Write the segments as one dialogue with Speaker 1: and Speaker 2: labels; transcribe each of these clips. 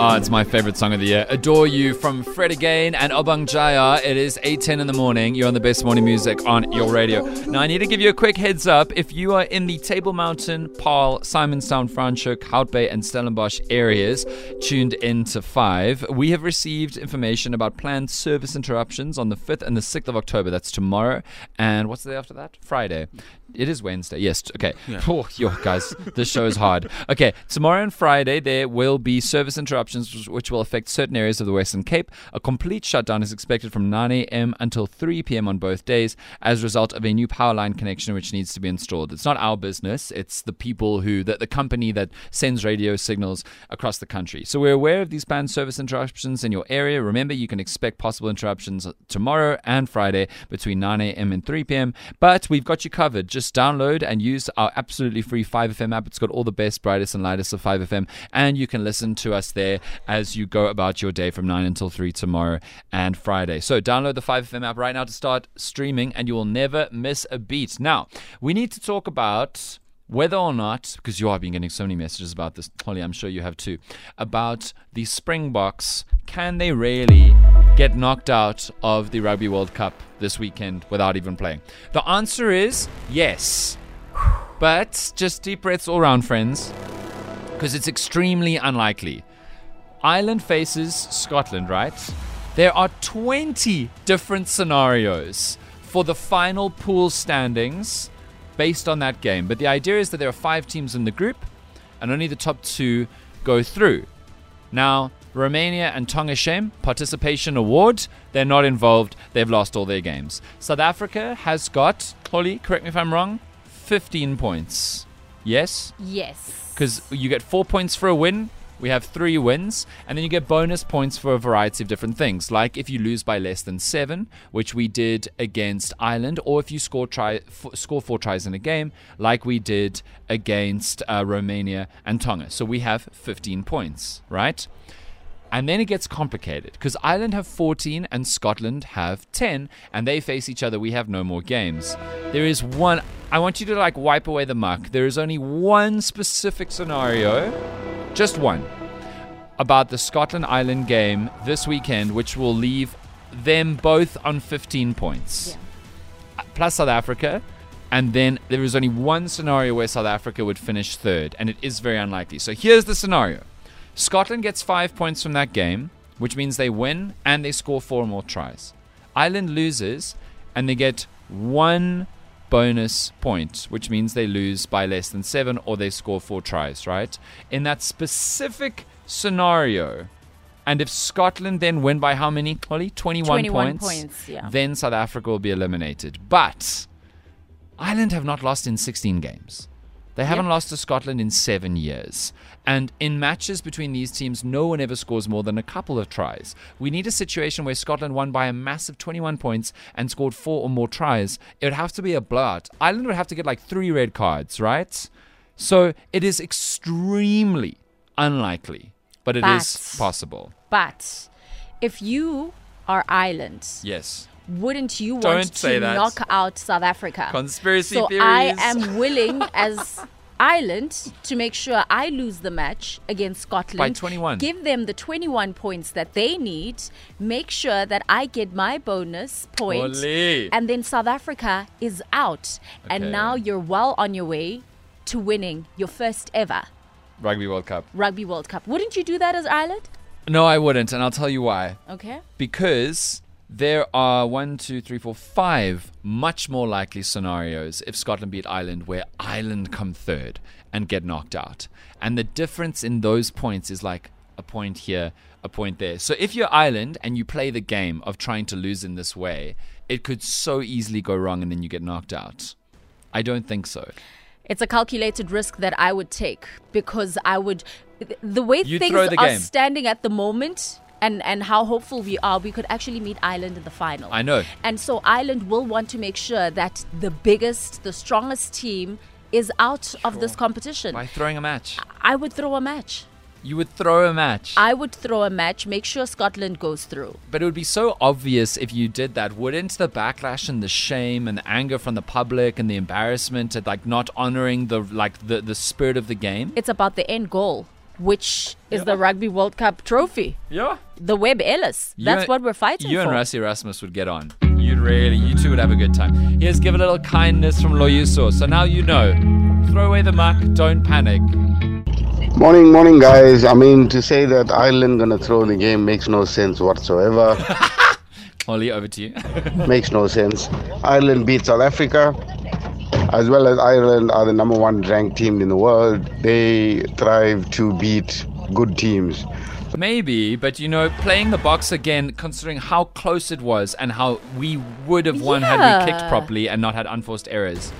Speaker 1: Oh, it's my favorite song of the year. Adore You from Fred again and Obongjayar. It is 8.10 in the morning. You're on the best morning music on your radio. Now, I need to give you a quick heads up. If you are in the Table Mountain, Paarl, Simonstown, Franschhoek, Hout Bay, and Stellenbosch areas, tuned in to 5, we have received information about planned service interruptions on the 5th and the 6th of October. That's tomorrow. And what's the day after that? Friday. It is Wednesday. Yes. Okay. Oh, yo, guys, this show is hard. Okay. Tomorrow and Friday, there will be service interruptions, which- will affect certain areas of the Western Cape. A complete shutdown is expected from 9 a.m. until 3 p.m. on both days as a result of a new power line connection which needs to be installed. It's not our business. It's the people who, the, the company that sends radio signals across the country. So we're aware of these planned service interruptions in your area. Remember, you can expect possible interruptions tomorrow and Friday between 9 a.m. and 3 p.m. But we've got you covered. Just download and use our absolutely free 5FM app. It's got all the best, brightest, and lightest of 5FM. And you can listen to us there as you go about your day from 9 until 3 tomorrow and Friday. So download the 5FM app right now to start streaming, and you will never miss a beat. Now, we need to talk about whether or not, because you have been getting so many messages about this, Holly, I'm sure you have too, about the Springboks, can they really get knocked out of the Rugby World Cup this weekend without even playing? The answer is yes. But just deep breaths all around, friends, because it's extremely unlikely. Ireland faces Scotland, right? There are 20 different scenarios for the final pool standings based on that game. But the idea is that there are five teams in the group and only the top two go through. Now, Romania and Tonga Shem, participation award, they're not involved. They've lost all their games. South Africa has got, Holly, correct me if I'm wrong, 15 points. Yes?
Speaker 2: Yes.
Speaker 1: because you get four points for a win. We have three wins, and then you get bonus points for a variety of different things, like if you lose by less than seven, which we did against Ireland, or if you score try f- score four tries in a game, like we did against uh, Romania and Tonga. So we have 15 points, right? And then it gets complicated because Ireland have 14 and Scotland have 10, and they face each other. We have no more games. There is one. I want you to like wipe away the muck. There is only one specific scenario, just one, about the Scotland Ireland game this weekend, which will leave them both on 15 points, uh, plus South Africa. And then there is only one scenario where South Africa would finish third, and it is very unlikely. So here's the scenario. Scotland gets five points from that game, which means they win and they score four more tries. Ireland loses and they get one bonus point, which means they lose by less than seven or they score four tries, right? In that specific scenario, and if Scotland then win by how many, Holly? 21,
Speaker 2: 21
Speaker 1: points.
Speaker 2: points, yeah.
Speaker 1: Then South Africa will be eliminated. But Ireland have not lost in 16 games. They haven't
Speaker 2: Yep.
Speaker 1: lost to Scotland in seven years. And in matches between these teams, no one ever scores more than a couple of tries. We need a situation where Scotland won by a massive 21 points and scored four or more tries. It would have to be a blowout. Ireland would have to get like three red cards, right? So it is extremely unlikely, but it is
Speaker 2: But-
Speaker 1: possible.
Speaker 2: But if you are Ireland,
Speaker 1: Yes.
Speaker 2: Wouldn't you want to
Speaker 1: that.
Speaker 2: knock out South Africa?
Speaker 1: Conspiracy
Speaker 2: so
Speaker 1: theories.
Speaker 2: I am willing as Ireland to make sure I lose the match against Scotland.
Speaker 1: By 21.
Speaker 2: Give them the 21 points that they need. Make sure that I get my bonus point. And then South Africa is out.
Speaker 1: Okay.
Speaker 2: And now you're well on your way to winning your first ever
Speaker 1: Rugby World Cup.
Speaker 2: Rugby World Cup. Wouldn't you do that as Ireland?
Speaker 1: No, I wouldn't, and I'll tell you why.
Speaker 2: Okay.
Speaker 1: because there are one, two, three, four, five much more likely scenarios if Scotland beat Ireland where Ireland come third and get knocked out. And the difference in those points is like a point here, a point there. So if you're Ireland and you play the game of trying to lose in this way, it could so easily go wrong and then you get knocked out. I don't think so.
Speaker 2: It's a calculated risk that I would take because I would. The way
Speaker 1: You'd
Speaker 2: things are standing at the moment and, and how hopeful we are, we could actually meet Ireland in the final.
Speaker 1: I know.
Speaker 2: And so Ireland will want to make sure that the biggest, the strongest team is out of this competition.
Speaker 1: By throwing a match.
Speaker 2: I would throw a match.
Speaker 1: You would throw a match.
Speaker 2: I would throw a match, make sure Scotland goes through.
Speaker 1: But it would be so obvious if you did that. Wouldn't the backlash and the shame and the anger from the public and the embarrassment at like not honoring the like the, the spirit of the game?
Speaker 2: It's about the end goal, which is the Rugby World Cup trophy.
Speaker 1: Yeah.
Speaker 2: The Webb Ellis. That's
Speaker 1: and-
Speaker 2: what we're fighting
Speaker 1: You
Speaker 2: for.
Speaker 1: You and Rassie Erasmus would get on. You'd really, you two would have a good time. Here's give a little kindness from Loyuso. So now you know. Throw away the muck, don't panic.
Speaker 3: Morning, morning, guys. I mean, to say that Ireland gonna throw the game makes no sense whatsoever.
Speaker 1: Ollie, over to you.
Speaker 3: makes no sense. Ireland beat South Africa, as well as Ireland are the number one ranked team in the world. They thrive to beat good teams.
Speaker 1: Maybe, but you know, playing the Boks again, considering how close it was and how we would have won had we kicked properly and not had unforced errors.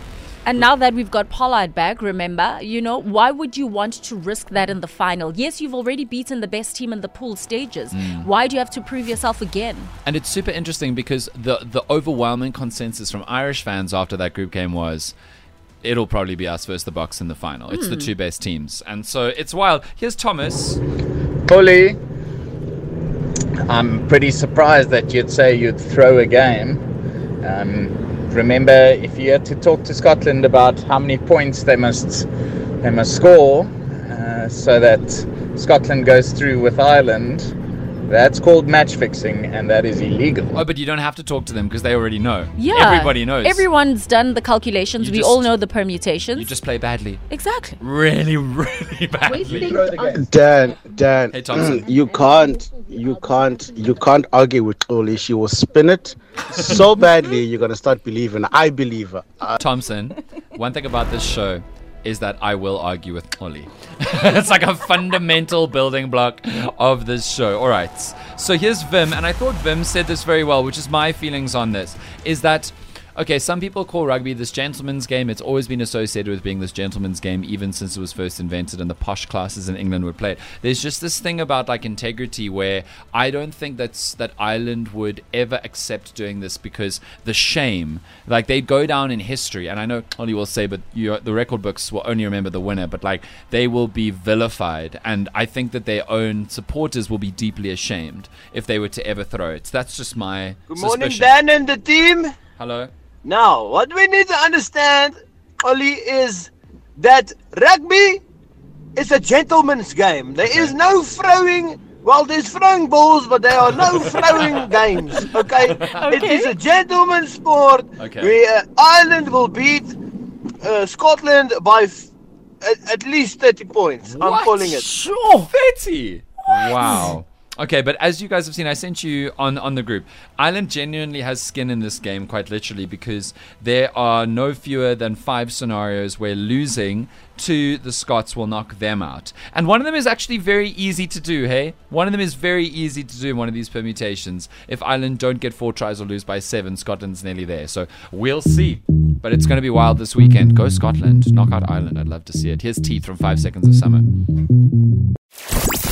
Speaker 2: And now that we've got Pollard back, remember, you know, why would you want to risk that in the final? Yes, you've already beaten the best team in the pool stages.
Speaker 1: Mm.
Speaker 2: Why do you have to prove yourself again?
Speaker 1: And it's super interesting because the the overwhelming consensus from Irish fans after that group game was it'll probably be us versus the Boks in the final. It's the two best teams. And so it's wild. Here's Thomas.
Speaker 4: Polly, I'm pretty surprised that you'd say you'd throw a game. Um, remember, if you had to talk to Scotland about how many points they must they must score uh, so that Scotland goes through with Ireland, that's called match fixing, and that is illegal.
Speaker 1: Oh, but you don't have to talk to them because they already know.
Speaker 2: Yeah.
Speaker 1: Everybody knows.
Speaker 2: Everyone's done the calculations.
Speaker 1: You
Speaker 2: we
Speaker 1: just-
Speaker 2: all know the permutations.
Speaker 1: You just play badly.
Speaker 2: exactly.
Speaker 1: Really, really badly.
Speaker 5: Dan, Dan,
Speaker 1: Hey, Thompson.
Speaker 5: you can't, you can't, you can't argue with Oli. She will spin it so badly. You're gonna start believing. I believe her. I-
Speaker 1: Thompson, one thing about this show is that I will argue with Ollie. it's like a fundamental building block of this show. All right. So here's Vim, and I thought Vim said this very well, which is my feelings on this, is that Okay, some people call rugby this gentleman's game. It's always been associated with being this gentleman's game, even since it was first invented and the posh classes in England would play it. There's just this thing about like integrity where I don't think that's that Ireland would ever accept doing this because the shame, like they'd go down in history, and I know Ollie will say, but you, the record books will only remember the winner, but like they will be vilified, and I think that their own supporters will be deeply ashamed if they were to ever throw it. That's just my
Speaker 6: Good morning,
Speaker 1: suspicion.
Speaker 6: Dan and the team.
Speaker 1: Hello.
Speaker 6: Now, what we need to understand, Ollie, is that rugby is a gentleman's game. There is no throwing. Well, there's throwing balls, but there are no throwing games. Okay? It is a gentleman's sport.
Speaker 1: Okay.
Speaker 6: Where Ireland will beat uh, Scotland by f- at, at least 30 points. I'm
Speaker 1: What?
Speaker 6: calling it.
Speaker 1: Sure. 30. Wow. Okay, but as you guys have seen, I sent you on, on the group. Ireland genuinely has skin in this game, quite literally, because there are no fewer than five scenarios where losing to the Scots will knock them out. And one of them is actually very easy to do, hey? One of them is very easy to do in one of these permutations. If Ireland don't get four tries or lose by seven, Scotland's nearly there. So we'll see. But it's going to be wild this weekend. Go Scotland. Knock out Ireland. I'd love to see it. Here's Teeth from Five Seconds of Summer.